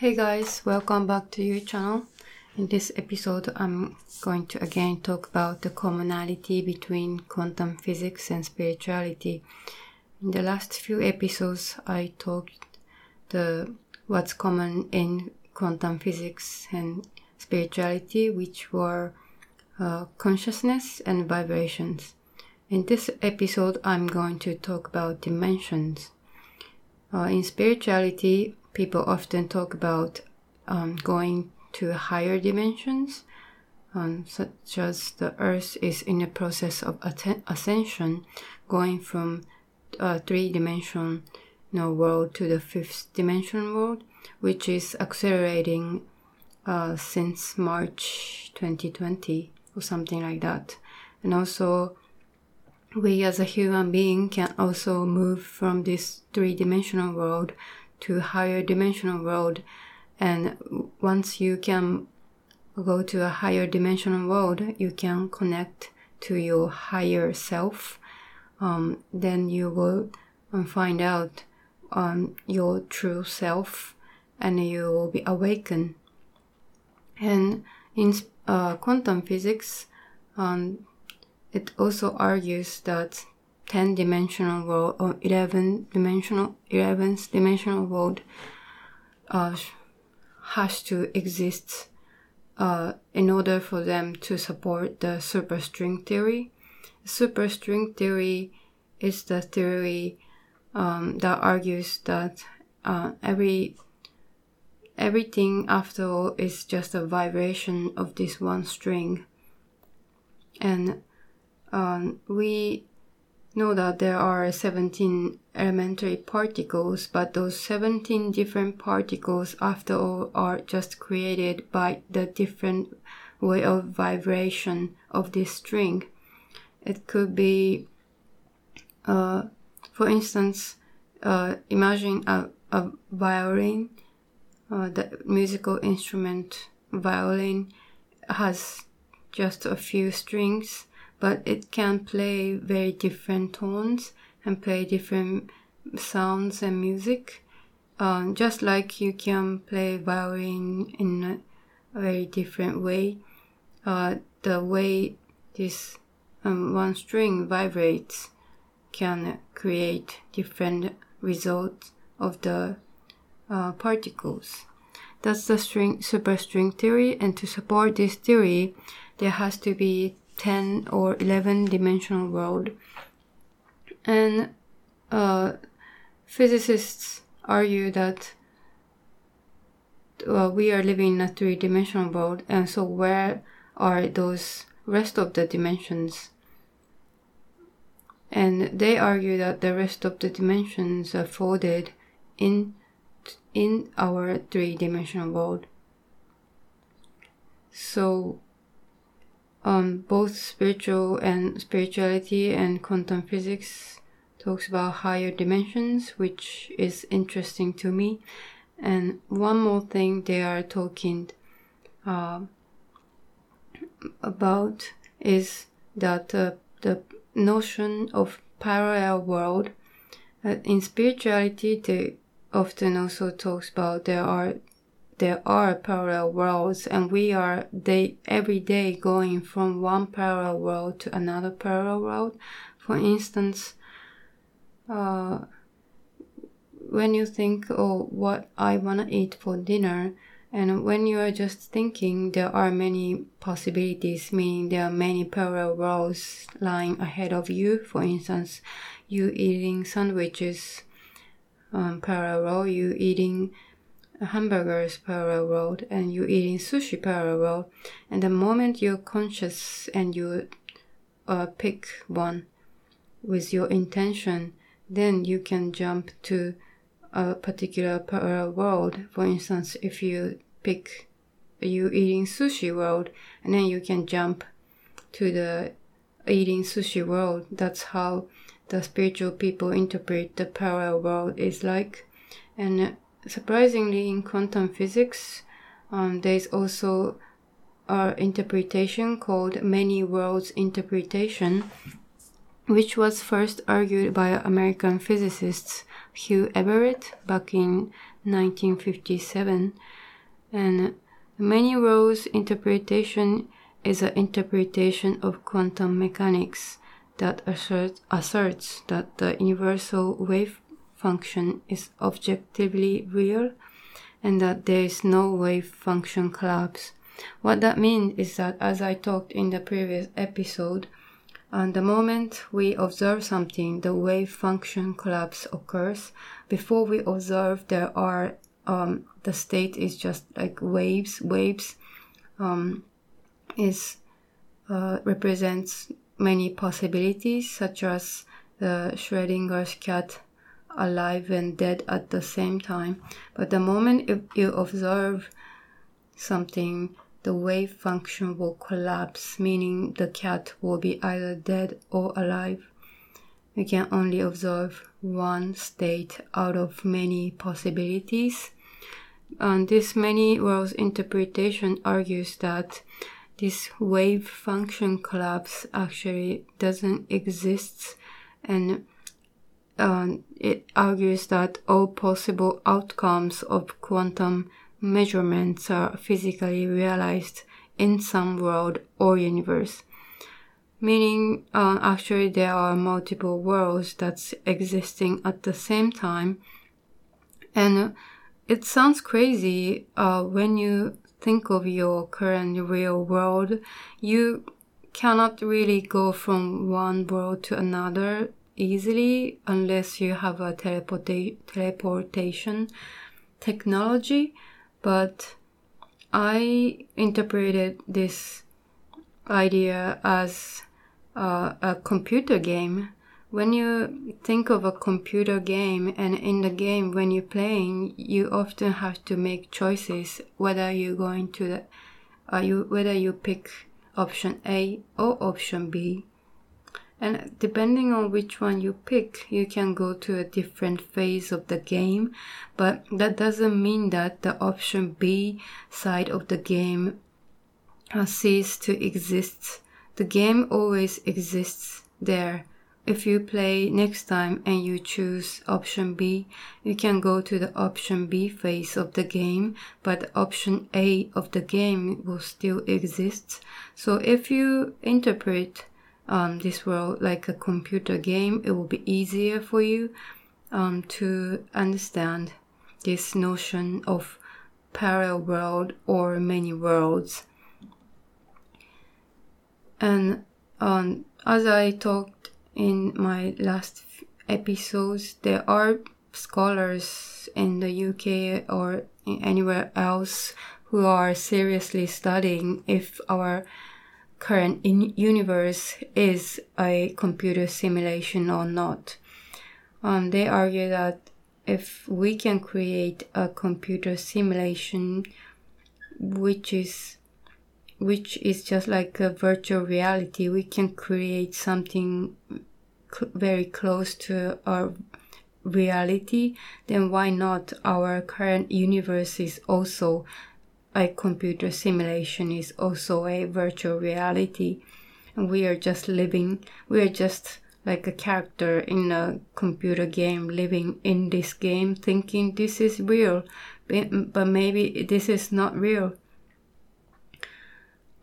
Hey guys, welcome back to your channel. In this episode, I'm going to again talk about the commonality between quantum physics and spirituality. In the last few episodes, I talked the what's common in quantum physics and spirituality, which were uh, consciousness and vibrations. In this episode, I'm going to talk about dimensions. Uh, in spirituality, people often talk about um, going to higher dimensions, um, such as the Earth is in the process of ascension, going from a three-dimensional world to the fifth dimension world, which is accelerating uh, since March 2020 or something like that. And also, we as a human being can also move from this three-dimensional world to higher dimensional world. And once you can go to a higher dimensional world you can connect to your higher self um, then you will um, find out um, your true self and you will be awakened. And in uh, quantum physics um, it also argues that 10 dimensional world or 11 dimensional 11th dimensional world uh, has to exist uh, in order for them to support the superstring theory. Superstring theory is the theory um, that argues that uh, every everything after all is just a vibration of this one string, and um, we know that there are 17 elementary particles, but those 17 different particles, after all, are just created by the different way of vibration of this string. It could be, uh, for instance, uh, imagine a, a violin, uh, the musical instrument violin has just a few strings but it can play very different tones and play different sounds and music. Um, just like you can play violin in a, very different way, uh, the way this um, one string vibrates can create different results of the uh, particles. That's the string superstring theory, and to support this theory, there has to be 10 or 11 dimensional world. And uh, physicists argue that we are living in a three dimensional world, and so where are those rest of the dimensions? And they argue that the rest of the dimensions are folded in in our three dimensional world. So um, both spiritual and spirituality and quantum physics talks about higher dimensions, which is interesting to me. And one more thing they are talking uh, about is that uh, the notion of parallel world. Uh, in spirituality, they often also talks about there are there are parallel worlds and we are day every day going from one parallel world to another parallel world. For instance uh, when you think oh what i want to eat for dinner and when you are just thinking there are many possibilities meaning there are many parallel worlds lying ahead of you. For instance you eating sandwiches um, parallel you eating hamburgers parallel world and you eating sushi parallel world and the moment you're conscious and you uh, pick one with your intention then you can jump to a particular parallel world. For instance if you pick you eating sushi world and then you can jump to the eating sushi world. That's how the spiritual people interpret the parallel world is like. And surprisingly, in quantum physics, um, there's also an interpretation called many worlds interpretation, which was first argued by American physicists Hugh Everett back in 1957. And many worlds interpretation is an interpretation of quantum mechanics that assert, asserts that the universal wave function is objectively real and that there is no wave function collapse. What that means is that, as I talked in the previous episode, on the moment we observe something, the wave function collapse occurs. Before we observe, there are um, the state is just like waves. Waves um, is uh, represents many possibilities, such as the Schrodinger's cat alive and dead at the same time. But the moment you observe something, the wave function will collapse, meaning the cat will be either dead or alive. You can only observe one state out of many possibilities. And this many worlds interpretation argues that this wave function collapse actually doesn't exist and uh, it argues that all possible outcomes of quantum measurements are physically realized in some world or universe meaning uh, actually there are multiple worlds that's existing at the same time. And it sounds crazy uh, when you think of your current real world, you cannot really go from one world to another easily unless you have a teleporta- teleportation technology. But I interpreted this idea as uh, a computer game when you think of a computer game and in the game when you're playing you often have to make choices whether you're going to the you whether you pick option A or option B and depending on which one you pick you can go to a different phase of the game. But that doesn't mean that the option B side of the game uh, cease to exist. The game always exists there. If you play next time and you choose option B, you can go to the option B phase of the game, but option A of the game will still exist. So if you interpret um, this world like a computer game, it will be easier for you um, to understand this notion of parallel world or many worlds. And um, as I talked in my last episodes, there are scholars in the UK or anywhere else who are seriously studying if our current universe is a computer simulation or not. Um, they argue that if we can create a computer simulation which is which is just like a virtual reality. We can create something cl- very close to our reality, then why not our current universe is also a computer simulation, is also a virtual reality. And we are just living, we are just like a character in a computer game living in this game thinking this is real, but maybe this is not real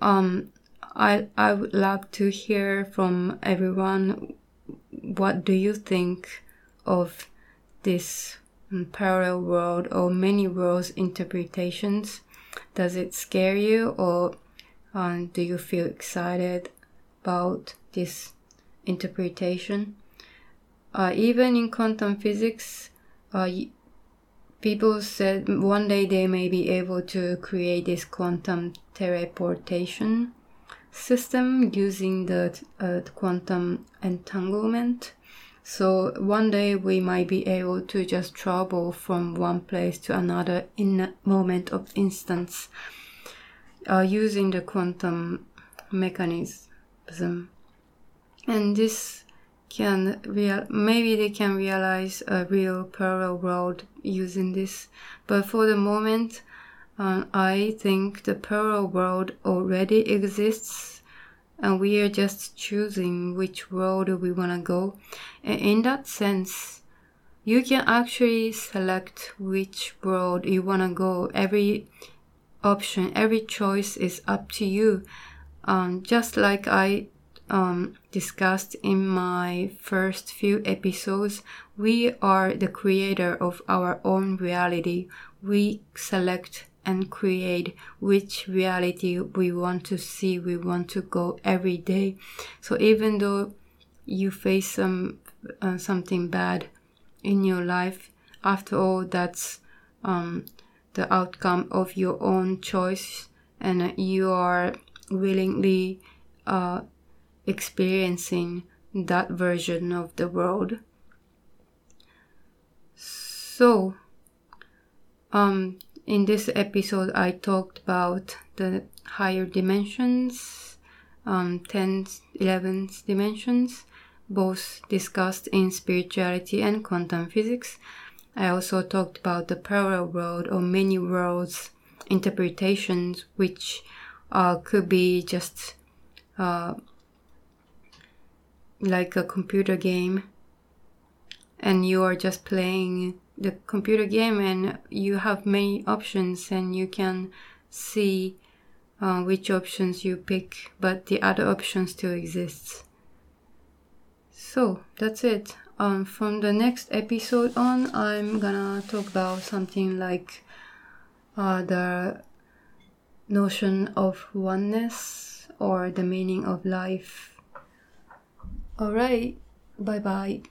um, I I would love to hear from everyone. What do you think of this parallel world or many worlds interpretations? Does it scare you, or um, do you feel excited about this interpretation? Uh, even in quantum physics, uh, people said one day they may be able to create this quantum teleportation system using the uh, quantum entanglement. So one day we might be able to just travel from one place to another in a moment of instance uh, using the quantum mechanism. And this can real maybe they can realize a real parallel world using this but for the moment um, i think the parallel world already exists and we are just choosing which road we want to go and in that sense you can actually select which road you want to go. Every option, every choice is up to you. Um, just like I um, discussed in my first few episodes, we are the creator of our own reality. We select and create which reality we want to see, we want to go every day. So even though you face some uh, something bad in your life, after all, that's um, the outcome of your own choice, and you are willingly uh, experiencing that version of the world. So, um, in this episode, I talked about the higher dimensions, um, 10th, 11th dimensions, both discussed in spirituality and quantum physics. I also talked about the parallel world or many worlds interpretations, which uh, could be just uh, like a computer game, and you are just playing the computer game, and you have many options, and you can see uh, which options you pick, but the other option still exists. So that's it. Um, from the next episode on, I'm gonna talk about something like uh, the notion of oneness or the meaning of life. Alright, bye bye.